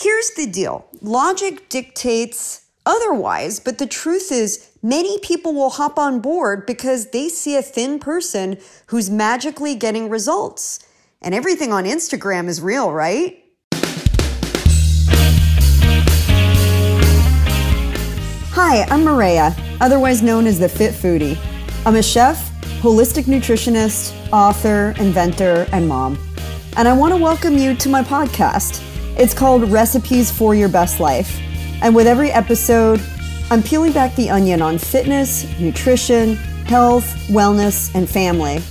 Here's the deal logic dictates otherwise, but the truth is, many people will hop on board because they see a thin person who's magically getting results. And everything on Instagram is real, right? Hi, I'm Maria, otherwise known as the Fit Foodie. I'm a chef, holistic nutritionist, author, inventor, and mom. And I want to welcome you to my podcast. It's called Recipes for Your Best Life. And with every episode, I'm peeling back the onion on fitness, nutrition, health, wellness, and family.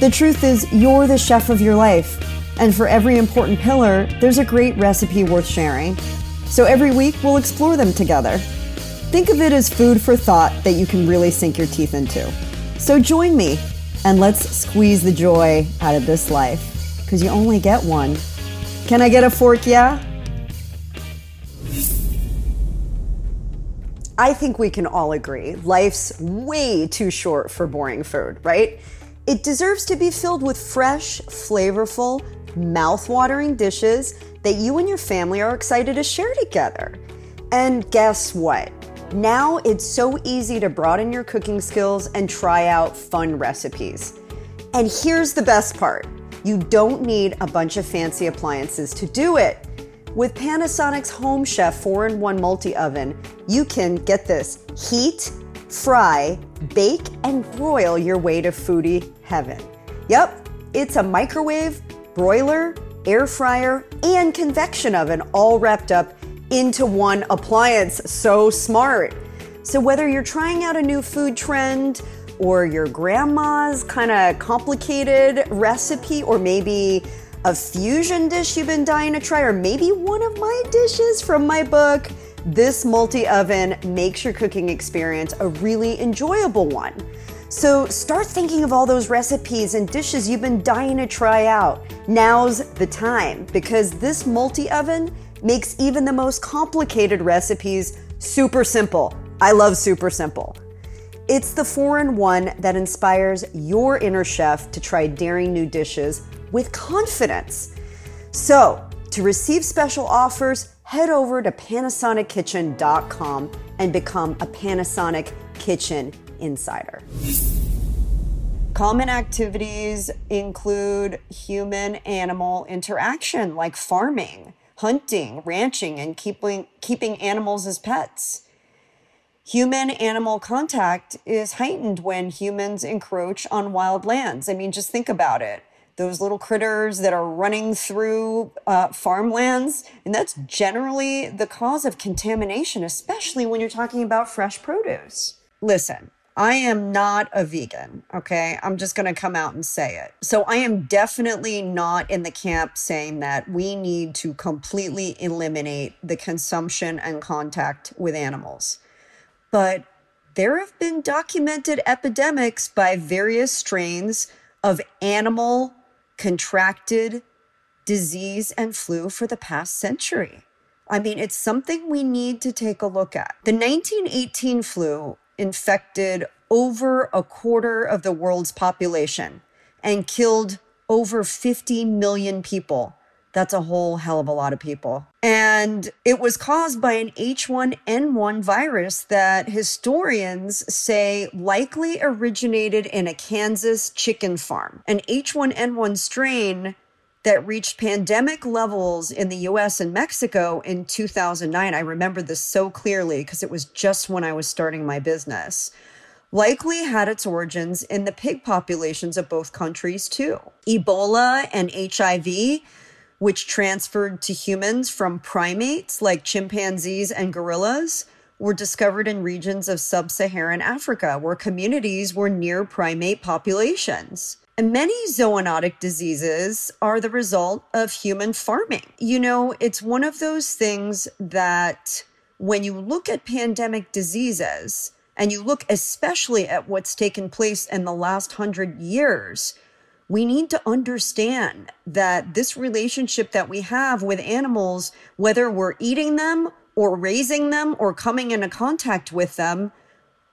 The truth is, you're the chef of your life. And for every important pillar, there's a great recipe worth sharing. So every week, we'll explore them together. Think of it as food for thought that you can really sink your teeth into. So join me and let's squeeze the joy out of this life because you only get one. Can I get a fork? Yeah? I think we can all agree life's way too short for boring food, right? It deserves to be filled with fresh, flavorful, mouth-watering dishes that you and your family are excited to share together. And guess what? Now it's so easy to broaden your cooking skills and try out fun recipes. And here's the best part you don't need a bunch of fancy appliances to do it. With Panasonic's Home Chef 4 in 1 multi oven, you can get this heat, fry, bake, and broil your way to foodie heaven. Yep, it's a microwave, broiler, air fryer, and convection oven all wrapped up into one appliance. So smart. So, whether you're trying out a new food trend, or your grandma's kind of complicated recipe, or maybe a fusion dish you've been dying to try, or maybe one of my dishes from my book, this multi oven makes your cooking experience a really enjoyable one. So start thinking of all those recipes and dishes you've been dying to try out. Now's the time because this multi oven makes even the most complicated recipes super simple. I love super simple. It's the four in one that inspires your inner chef to try daring new dishes with confidence. So, to receive special offers, head over to PanasonicKitchen.com and become a Panasonic Kitchen Insider. Common activities include human animal interaction like farming, hunting, ranching, and keeping, keeping animals as pets. Human animal contact is heightened when humans encroach on wild lands. I mean, just think about it those little critters that are running through uh, farmlands. And that's generally the cause of contamination, especially when you're talking about fresh produce. Listen, I am not a vegan, okay? I'm just to come out and say it. So I am definitely not in the camp saying that we need to completely eliminate the consumption and contact with animals. But there have been documented epidemics by various strains of animal contracted disease and flu for the past century. I mean, it's something we need to take a look at. The 1918 flu infected over a quarter of the world's population and killed over 50 million people that's a whole hell of a lot of people. And it was caused by an H1N1 virus that historians say likely originated in a Kansas chicken farm. An H1N1 strain that reached pandemic levels in the US and Mexico in 2009. I remember this so clearly because it was just when I was starting my business. Likely had its origins in the pig populations of both countries, too. Ebola and HIV which transferred to humans from primates like chimpanzees and gorillas, were discovered in regions of sub Saharan Africa where communities were near primate populations. And many zoonotic diseases are the result of human farming. You know, it's one of those things that when you look at pandemic diseases, and you look especially at what's taken place in the last hundred years, we need to understand that this relationship that we have with animals, whether we're eating them or raising them or coming into contact with them,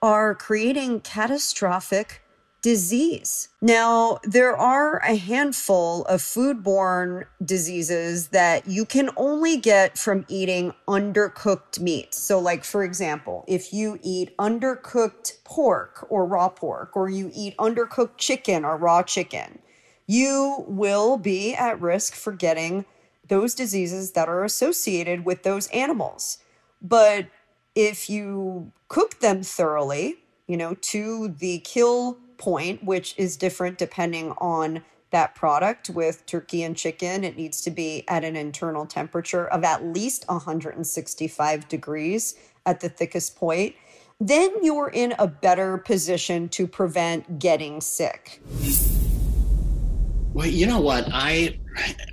are creating catastrophic disease. Now, there are a handful of foodborne diseases that you can only get from eating undercooked meat. So, like, for example, if you eat undercooked pork or raw pork, or you eat undercooked chicken or raw chicken, you will be at risk for getting those diseases that are associated with those animals. But if you cook them thoroughly, you know, to the kill point, which is different depending on that product. With turkey and chicken, it needs to be at an internal temperature of at least 165 degrees at the thickest point. Then you're in a better position to prevent getting sick. Well, you know what I,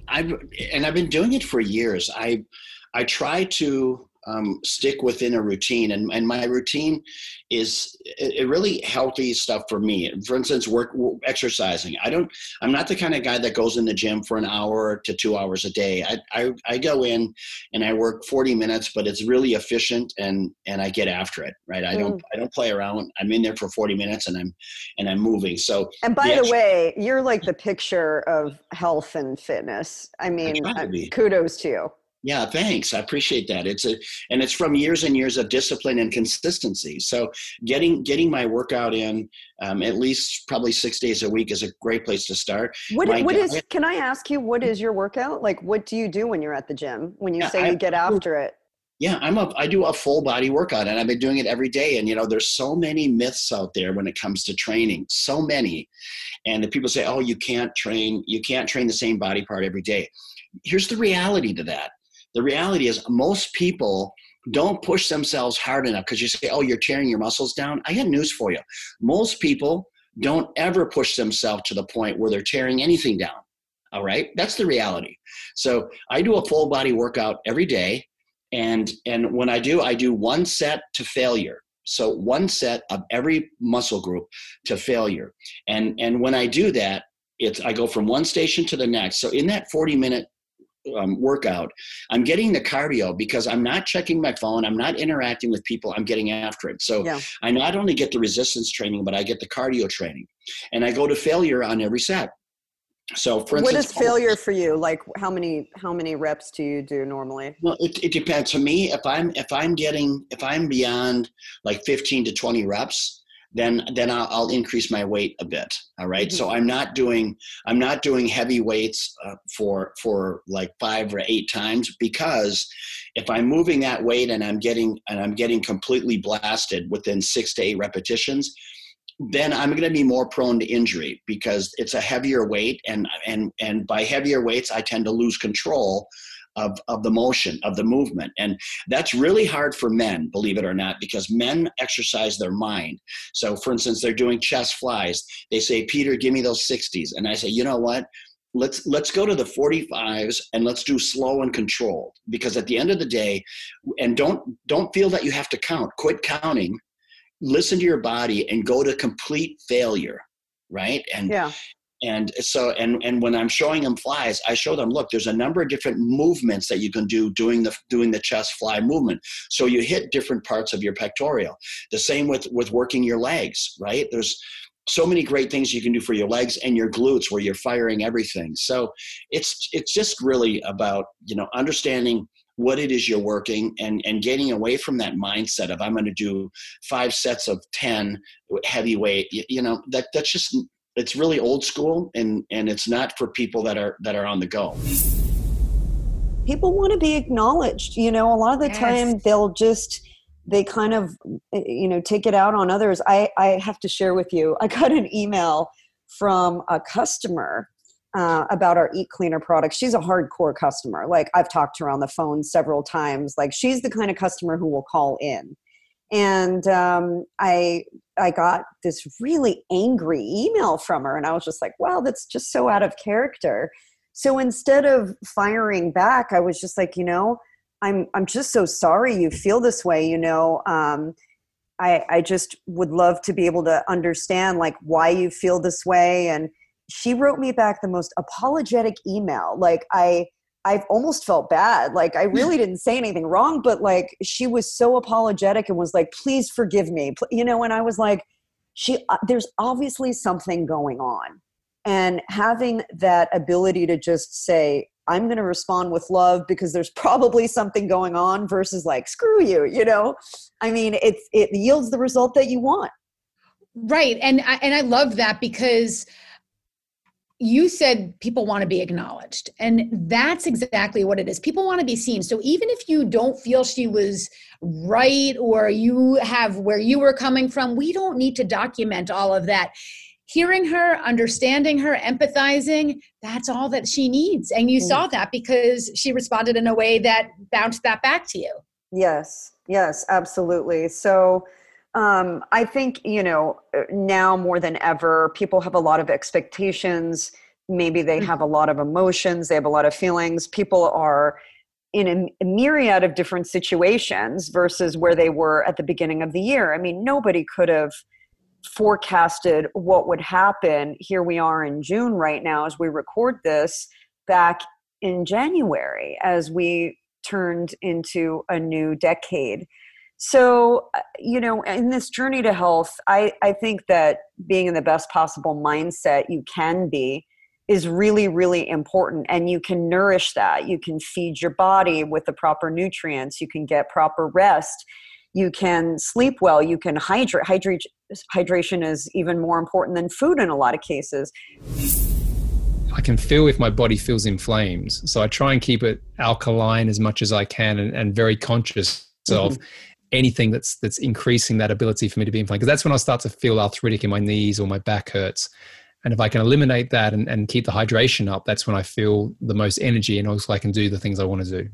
I've and I've been doing it for years. I, I try to um, stick within a routine. And, and my routine is really healthy stuff for me. For instance, work, exercising. I don't, I'm not the kind of guy that goes in the gym for an hour to two hours a day. I, I, I go in and I work 40 minutes, but it's really efficient and, and I get after it, right? I don't, mm. I don't play around. I'm in there for 40 minutes and I'm, and I'm moving. So, and by the, the way, you're like the picture of health and fitness. I mean, I kudos to you. Yeah, thanks. I appreciate that. It's a and it's from years and years of discipline and consistency. So getting getting my workout in um, at least probably six days a week is a great place to start. What, what diet, is? Can I ask you what is your workout like? What do you do when you're at the gym? When you yeah, say I, you get after it? Yeah, I'm a I do a full body workout and I've been doing it every day. And you know, there's so many myths out there when it comes to training. So many. And the people say, oh, you can't train, you can't train the same body part every day. Here's the reality to that the reality is, most people don't push themselves hard enough because you say, oh, you're tearing your muscles down. I got news for you. Most people don't ever push themselves to the point where they're tearing anything down. All right. That's the reality. So I do a full body workout every day. And, and when I do, I do one set to failure. So one set of every muscle group to failure. And, and when I do that, it's, I go from one station to the next. So in that 40 minute um, workout, I'm getting the cardio because I'm not checking my phone. I'm not interacting with people. I'm getting after it. So yeah. I not only get the resistance training, but I get the cardio training. And I go to failure on every set. So for instance, what is failure for you? Like how many how many reps do you do normally? Well, it, it depends. To me, if I'm if I'm getting if I'm beyond like 15 to 20 reps, then then I'll, I'll, increase my weight a bit. All right? mm-hmm. So I'm not doing I'm not doing heavy weights uh, for for like five or eight times because if I'm moving that weight and I'm getting and I'm getting completely blasted within six to eight repetitions, then I'm going to be more prone to injury because it's a heavier weight and and and by heavier weights I tend to lose control of, of the motion, of the movement. And that's really hard for men, believe it or not, because men exercise their mind. So, for instance, they're doing chest flies. They say, Peter, give me those 60s. And I say, you know what? Let's let's go to the 45s and let's do slow and controlled because at the end of the day and don't don't feel that you have to count quit counting listen to your body and go to complete failure right and yeah and so and and when i'm showing them flies i show them look there's a number of different movements that you can do doing the doing the chest fly movement. So you hit different parts of your pectoral. The same with with working your legs right? There's so many great things you can do for your legs and your glutes where you're firing everything. So it's it's just really about you know understanding what it is you're working and and getting away from that mindset of i'm going to do five sets of 10 heavyweight you, you know that that's just it's really old school and and it's not for people that are that are on the go. People want to be acknowledged you know a lot of the yes. time they'll just they kind of eh, you know take it out on others. I i have to share with you i got an email from a customer uh, about our eat cleaner product. She's a hardcore customer. Like i've talked to her on the phone several times. Like she's the kind of customer who will call in. And um, I I got this really angry email from her, and I was just like, wow, that's just so out of character. So instead of firing back, I was just like, you know, I'm I'm just so sorry you feel this way. You know, um, I I just would love to be able to understand like why you feel this way. And she wrote me back the most apologetic email. Like I I've almost felt bad. Like I really didn't say anything wrong, but like she was so apologetic and was like, "Please forgive me," you know. And I was like, she uh, there's obviously something going on and having that ability to just say i'm going to respond with love because there's probably something going on versus like screw you you know i mean it's it yields the result that you want right and I, and i love that because you said people want to be acknowledged and that's exactly what it is. People want to be seen. So even if you don't feel she was right or you have where you were coming from we don't need to document all of that. Hearing her understanding her empathizing that's all that she needs. And you mm. saw that because she responded in a way that bounced that back to you. Yes yes absolutely. So um, I think, you know, uh, now more than ever, people have a lot of expectations. Maybe they have a lot of emotions, they have a lot of feelings. People are in a myriad of different situations versus where they were at the beginning of the year. I mean, nobody could have forecasted what would happen. Here we are in June right now as we record this back in January as we turned into a new decade so uh, you know in this journey to health i i think that being in the best possible mindset you can be is really really important and you can nourish that. You can feed your body with the proper nutrients. You can get proper rest. You can sleep well. You can hydrate hydrate hydration is even more important than food in a lot of cases. I can feel if my body feels inflamed. So I try and keep it alkaline as much as I can and, and very conscious of mm-hmm anything that's that's increasing that ability for me to be inflamed because that's when i start to feel arthritic in my knees or my back hurts. And if i can eliminate that and, and keep the hydration up that's when i feel the most energy and also i can do the things i want to do.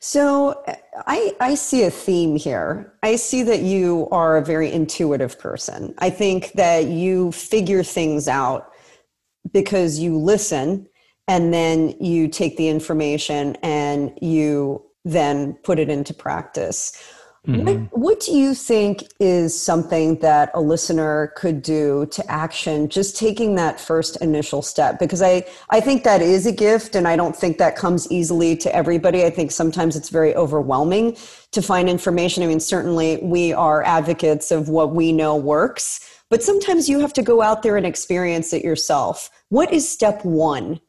So i i see a theme here. I see that you are a very intuitive person. I think that you figure things out because you listen and then you take the information and you then put it into practice Mm-hmm. What, what do you think is something that a listener could do to action, just taking that first initial step? Because I, I think that is a gift, and I don't think that comes easily to everybody. I think sometimes it's very overwhelming to find information. I mean, certainly we are advocates of what we know works, but sometimes you have to go out there and experience it yourself. What is step one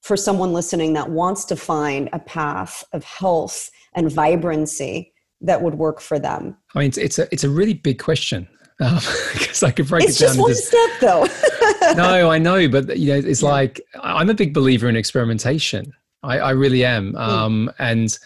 for someone listening that wants to find a path of health and vibrancy? That would work for them? I mean, it's, it's a it's a really big question because um, I could break it's it down. It's just one step, though. no, I know, but you know, it's yeah. like I'm a big believer in experimentation. I, I really am, mm. um, and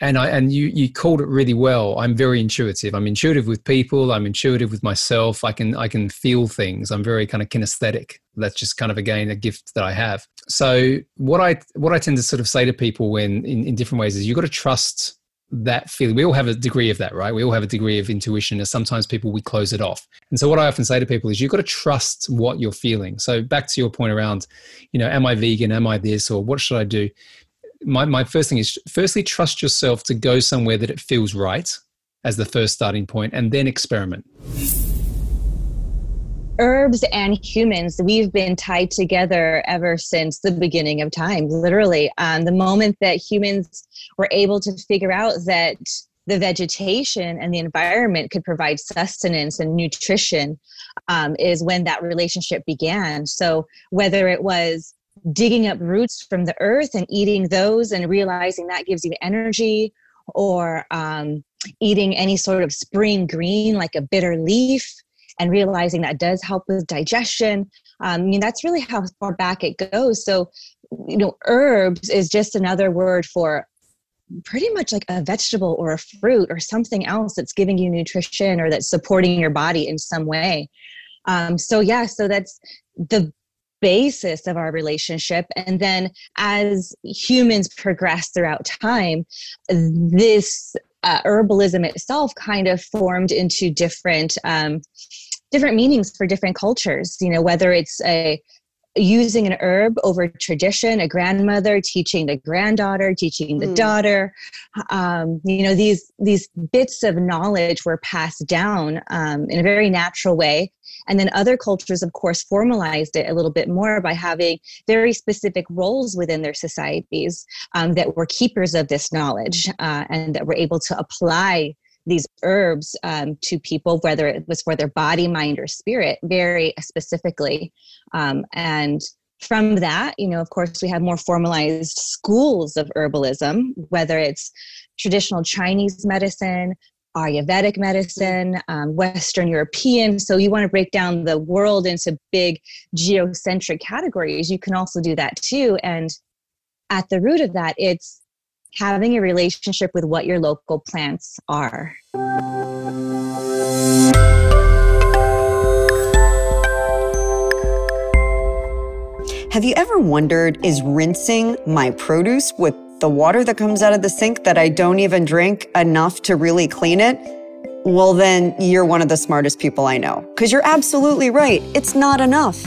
and I and you you called it really well. I'm very intuitive. I'm intuitive with people. I'm intuitive with myself. I can I can feel things. I'm very kind of kinesthetic. That's just kind of again a gift that I have. So what I what I tend to sort of say to people when in, in different ways is you've got to trust that feeling. We all have a degree of that right? We all have a degree of intuition and sometimes people we close it off. And so what i often say to people is you've got to trust what you're feeling. So back to your point around you know am i vegan? Am i this? Or what should i do? My, my first thing is firstly trust yourself to go somewhere that it feels right as the first starting point and then experiment herbs and humans, we've been tied together ever since the beginning of time, literally. Um, the moment that humans were able to figure out that the vegetation and the environment could provide sustenance and nutrition um, is when that relationship began. So, whether it was digging up roots from the earth and eating those and realizing that gives you energy, or um, eating any sort of spring green like a bitter leaf and realizing that does help with digestion. Um, I mean, that's really how far back it goes. So, you know, herbs is just another word for pretty much like a vegetable or a fruit or something else that's giving you nutrition or that's supporting your body in some way. Um, so, yeah, so that's the basis of our relationship. And then as humans progress throughout time, this uh, herbalism itself kind of formed into different um, different meanings for different cultures you know whether it's a using an herb over tradition a grandmother teaching the granddaughter teaching the mm. daughter um, you know these these bits of knowledge were passed down um, in a very natural way and then other cultures of course formalized it a little bit more by having very specific roles within their societies um, that were keepers of this knowledge uh, and that were able to apply these herbs um, to people, whether it was for their body, mind, or spirit, very specifically. Um, and from that, you know, of course, we have more formalized schools of herbalism, whether it's traditional Chinese medicine, Ayurvedic medicine, um, Western European. So you want to break down the world into big geocentric categories. You can also do that too. And at the root of that, it's having a relationship with what your local plants are. Have you ever wondered is rinsing my produce with the water that comes out of the sink that I don't even drink enough to really clean it? Well, then you're one of the smartest people I know. Because you're absolutely right. It's not enough.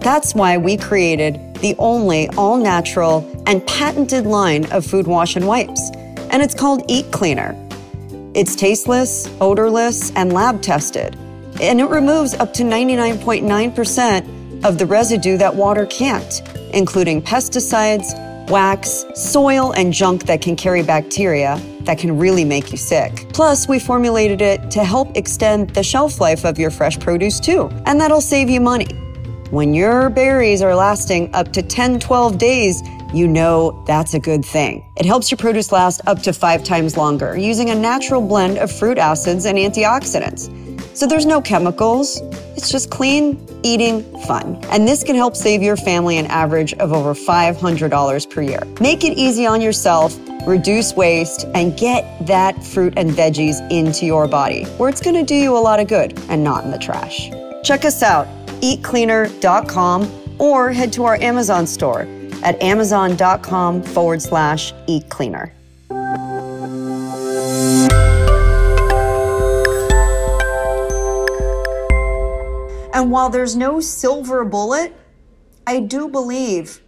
That's why we created the only all natural and patented line of food wash and wipes. And it's called Eat Cleaner. It's tasteless, odorless, and lab tested. And it removes up to 99.9% of the residue that water can't, including pesticides, wax, soil, and junk that can carry bacteria that can really make you sick. Plus, we formulated it to help extend the shelf life of your fresh produce too, and that'll save you money. When your berries are lasting up to 10, 12 days, you know that's a good thing. It helps your produce last up to five times longer using a natural blend of fruit acids and antioxidants. So there's no chemicals, it's just clean eating fun. And this can help save your family an average of over $500 per year. Make it easy on yourself, reduce waste, and get that fruit and veggies into your body where it's gonna do you a lot of good and not in the trash. Check us out eatcleaner.com or head to our Amazon store at amazon.com forward slash eatcleaner. And while there's no silver bullet, I do believe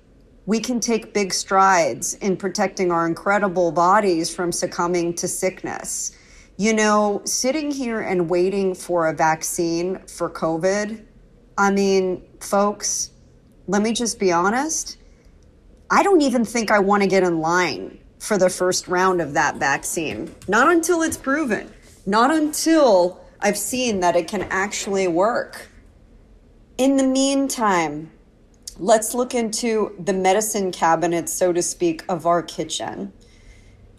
we can take big strides in protecting our incredible bodies from succumbing to sickness. You know, sitting here and waiting for a vaccine for COVID I mean, folks, let me just be honest. I don't even think I want to get in line for the first round of that vaccine. Not until it's proven, not until I've seen that it can actually work. In the meantime, let's look into the medicine cabinet, so to speak, of our kitchen,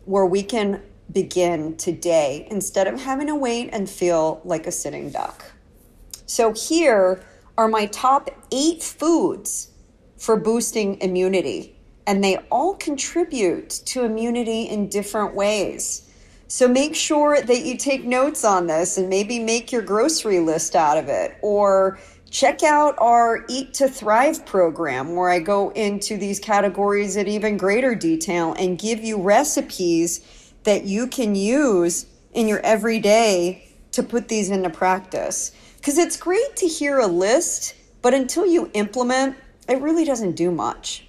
where we can begin today instead of having to wait and feel like a sitting duck. So, here, are my top eight foods for boosting immunity. And they all contribute to immunity in different ways. So make sure that you take notes on this and maybe make your grocery list out of it. Or check out our Eat to Thrive program, where I go into these categories in even greater detail and give you recipes that you can use in your everyday to put these into practice. Because it's great to hear a list, but until you implement, it really doesn't do much.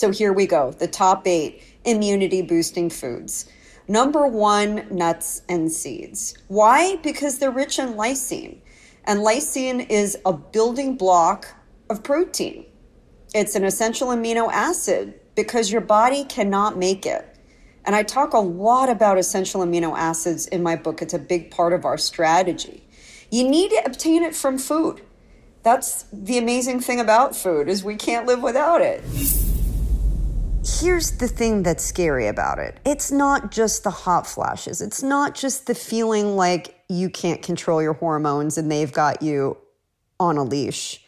So here we go the top eight immunity boosting foods. Number one, nuts and seeds. Why? Because they're rich in lysine. And lysine is a building block of protein. It's an essential amino acid because your body cannot make it. And I talk a lot about essential amino acids in my book. It's a big part of our strategy. You need to obtain it from food. That's the amazing thing about food is we can't live without it. Here's the thing that's scary about it. It's not just the hot flashes. It's not just the feeling like you can't control your hormones and they've got you on a leash.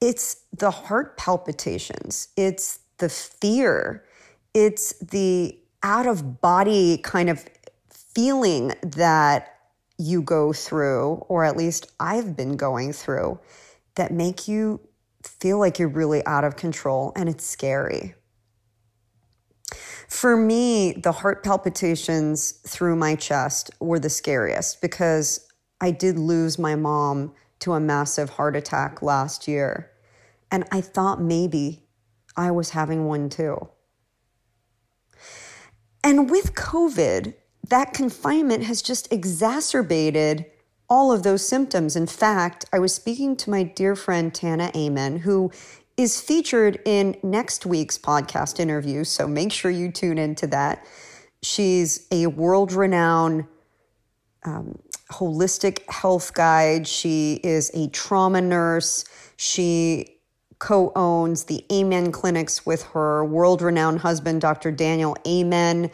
It's the heart palpitations. It's the fear. It's the out of body kind of feeling that you go through, or at least I've been going through, that make you feel like you're really out of control and it's scary. For me, the heart palpitations through my chest were the scariest because I did lose my mom to a massive heart attack last year. And I thought maybe I was having one too. And with COVID, that confinement has just exacerbated all of those symptoms. In fact, I was speaking to my dear friend Tana Amen, who is featured in next week's podcast interview. So make sure you tune into that. She's a world renowned um, holistic health guide. She is a trauma nurse. She co owns the Amen clinics with her world renowned husband, Dr. Daniel Amen,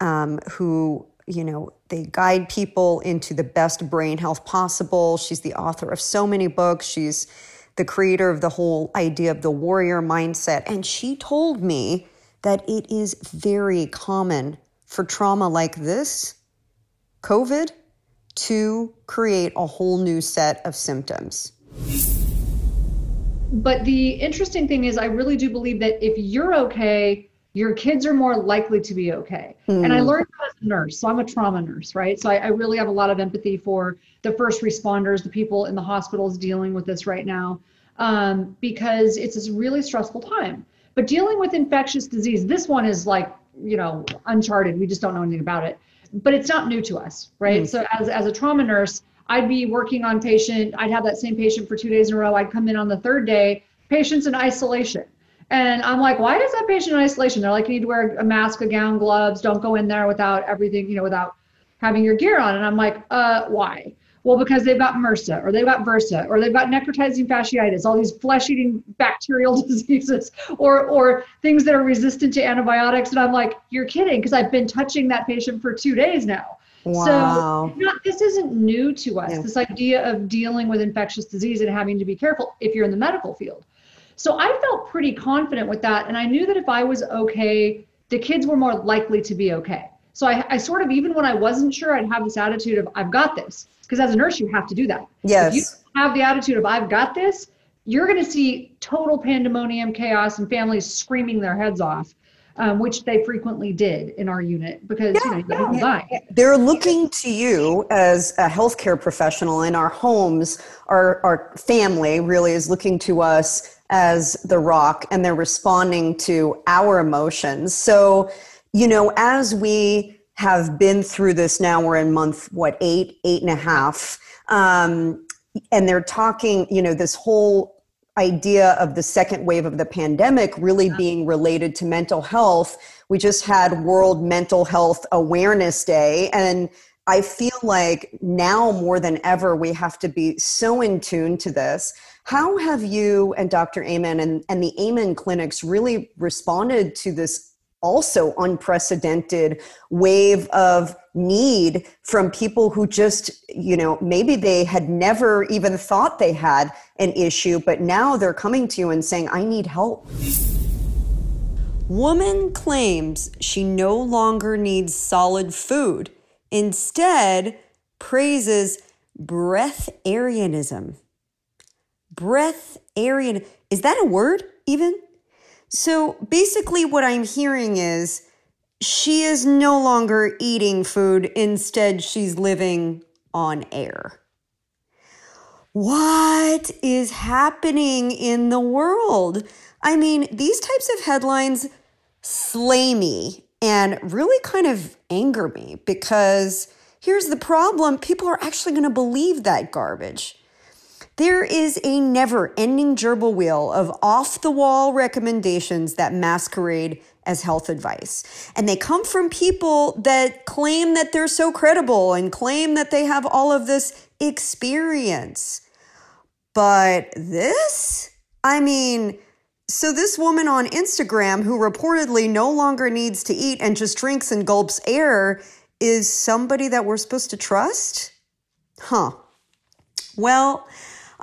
um, who, you know, they guide people into the best brain health possible. She's the author of so many books. She's the creator of the whole idea of the warrior mindset. And she told me that it is very common for trauma like this, COVID, to create a whole new set of symptoms. But the interesting thing is, I really do believe that if you're okay, your kids are more likely to be okay. Mm. And I hmm. learned that as a nurse. So I'm a trauma nurse, right? So I, I, really have a lot of empathy for the first responders, the people in the hospitals dealing with this right now, um, because it's a really stressful time. But dealing with infectious disease, this one is like, you know, uncharted. We just don't know anything about it but it's not new to us, right? Mm. So as, as a trauma nurse, I'd be working on patient, I'd have that same patient for two days in a row. I'd come in on the third day, patient's in isolation. And I'm like, why is that patient in isolation? They're like, you need to wear a mask, a gown, gloves. Don't go in there without everything, you know, without having your gear on. And I'm like, uh, why? Well, because they've got MRSA or they've got VRSA or they've got necrotizing fasciitis, all these flesh-eating bacterial diseases or or things that are resistant to antibiotics. And I'm like, you're kidding, because I've been touching that patient for two days now. Wow. So this isn't new to us. Yeah. This idea of dealing with infectious disease and having to be careful if you're in the medical field. So I felt pretty confident with that, and I knew that if I was okay, the kids were more likely to be okay. So I, I sort of, even when I wasn't sure, I'd have this attitude of, I've got this. Because as a nurse, you have to do that. Yes. If you have the attitude of, I've got this, you're going to see total pandemonium, chaos, and families screaming their heads off. Um, which they frequently did in our unit because yeah, you know, yeah, yeah. they're looking to you as a healthcare professional in our homes. Our our family really is looking to us as the rock, and they're responding to our emotions. So you know, as we have been through this now, we're in month, what, eight, eight and a half. Um, and they're talking, you know, this whole idea of the second wave of the pandemic really being related to mental health. We just had World Mental Health Awareness Day. And I feel like now more than ever, we have to be so in tune to this. How have you and Dr. Amen and, and the Amen clinics really responded to this also unprecedented wave of need from people who just, you know, maybe they had never even thought they had an issue, but now they're coming to you and saying, I need help. Woman claims she no longer needs solid food, instead, praises breatharianism. Breatharian, is that a word even? So basically, what I'm hearing is she is no longer eating food, instead, she's living on air. What is happening in the world? I mean, these types of headlines slay me and really kind of anger me because here's the problem people are actually going to believe that garbage. There is a never ending gerbil wheel of off the wall recommendations that masquerade as health advice. And they come from people that claim that they're so credible and claim that they have all of this experience. But this, I mean, so this woman on Instagram who reportedly no longer needs to eat and just drinks and gulps air is somebody that we're supposed to trust? Huh. Well,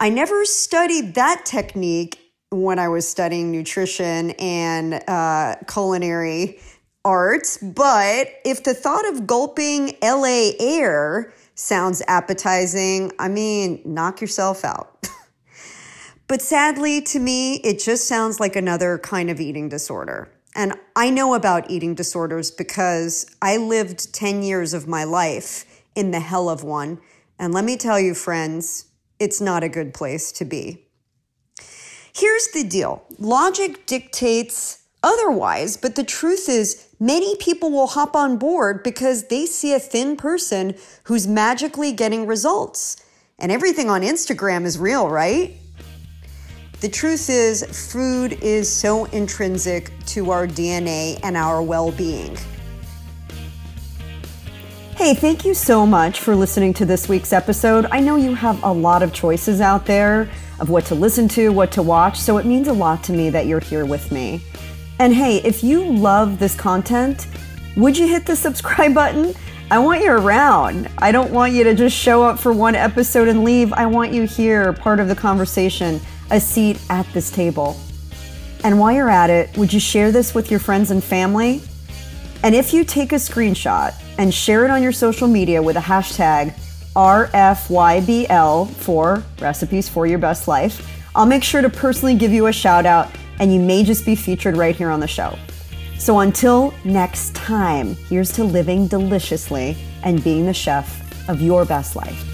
I never studied that technique when I was studying nutrition and uh, culinary arts, but if the thought of gulping LA air sounds appetizing, I mean, knock yourself out. but sadly, to me, it just sounds like another kind of eating disorder. And I know about eating disorders because I lived 10 years of my life in the hell of one. And let me tell you, friends, it's not a good place to be. Here's the deal logic dictates otherwise, but the truth is, many people will hop on board because they see a thin person who's magically getting results. And everything on Instagram is real, right? The truth is, food is so intrinsic to our DNA and our well being. Hey, thank you so much for listening to this week's episode. I know you have a lot of choices out there of what to listen to, what to watch, so it means a lot to me that you're here with me. And hey, if you love this content, would you hit the subscribe button? I want you around. I don't want you to just show up for one episode and leave. I want you here, part of the conversation, a seat at this table. And while you're at it, would you share this with your friends and family? And if you take a screenshot and share it on your social media with a hashtag RFYBL for Recipes for Your Best Life, I'll make sure to personally give you a shout out and you may just be featured right here on the show. So until next time, here's to living deliciously and being the chef of your best life.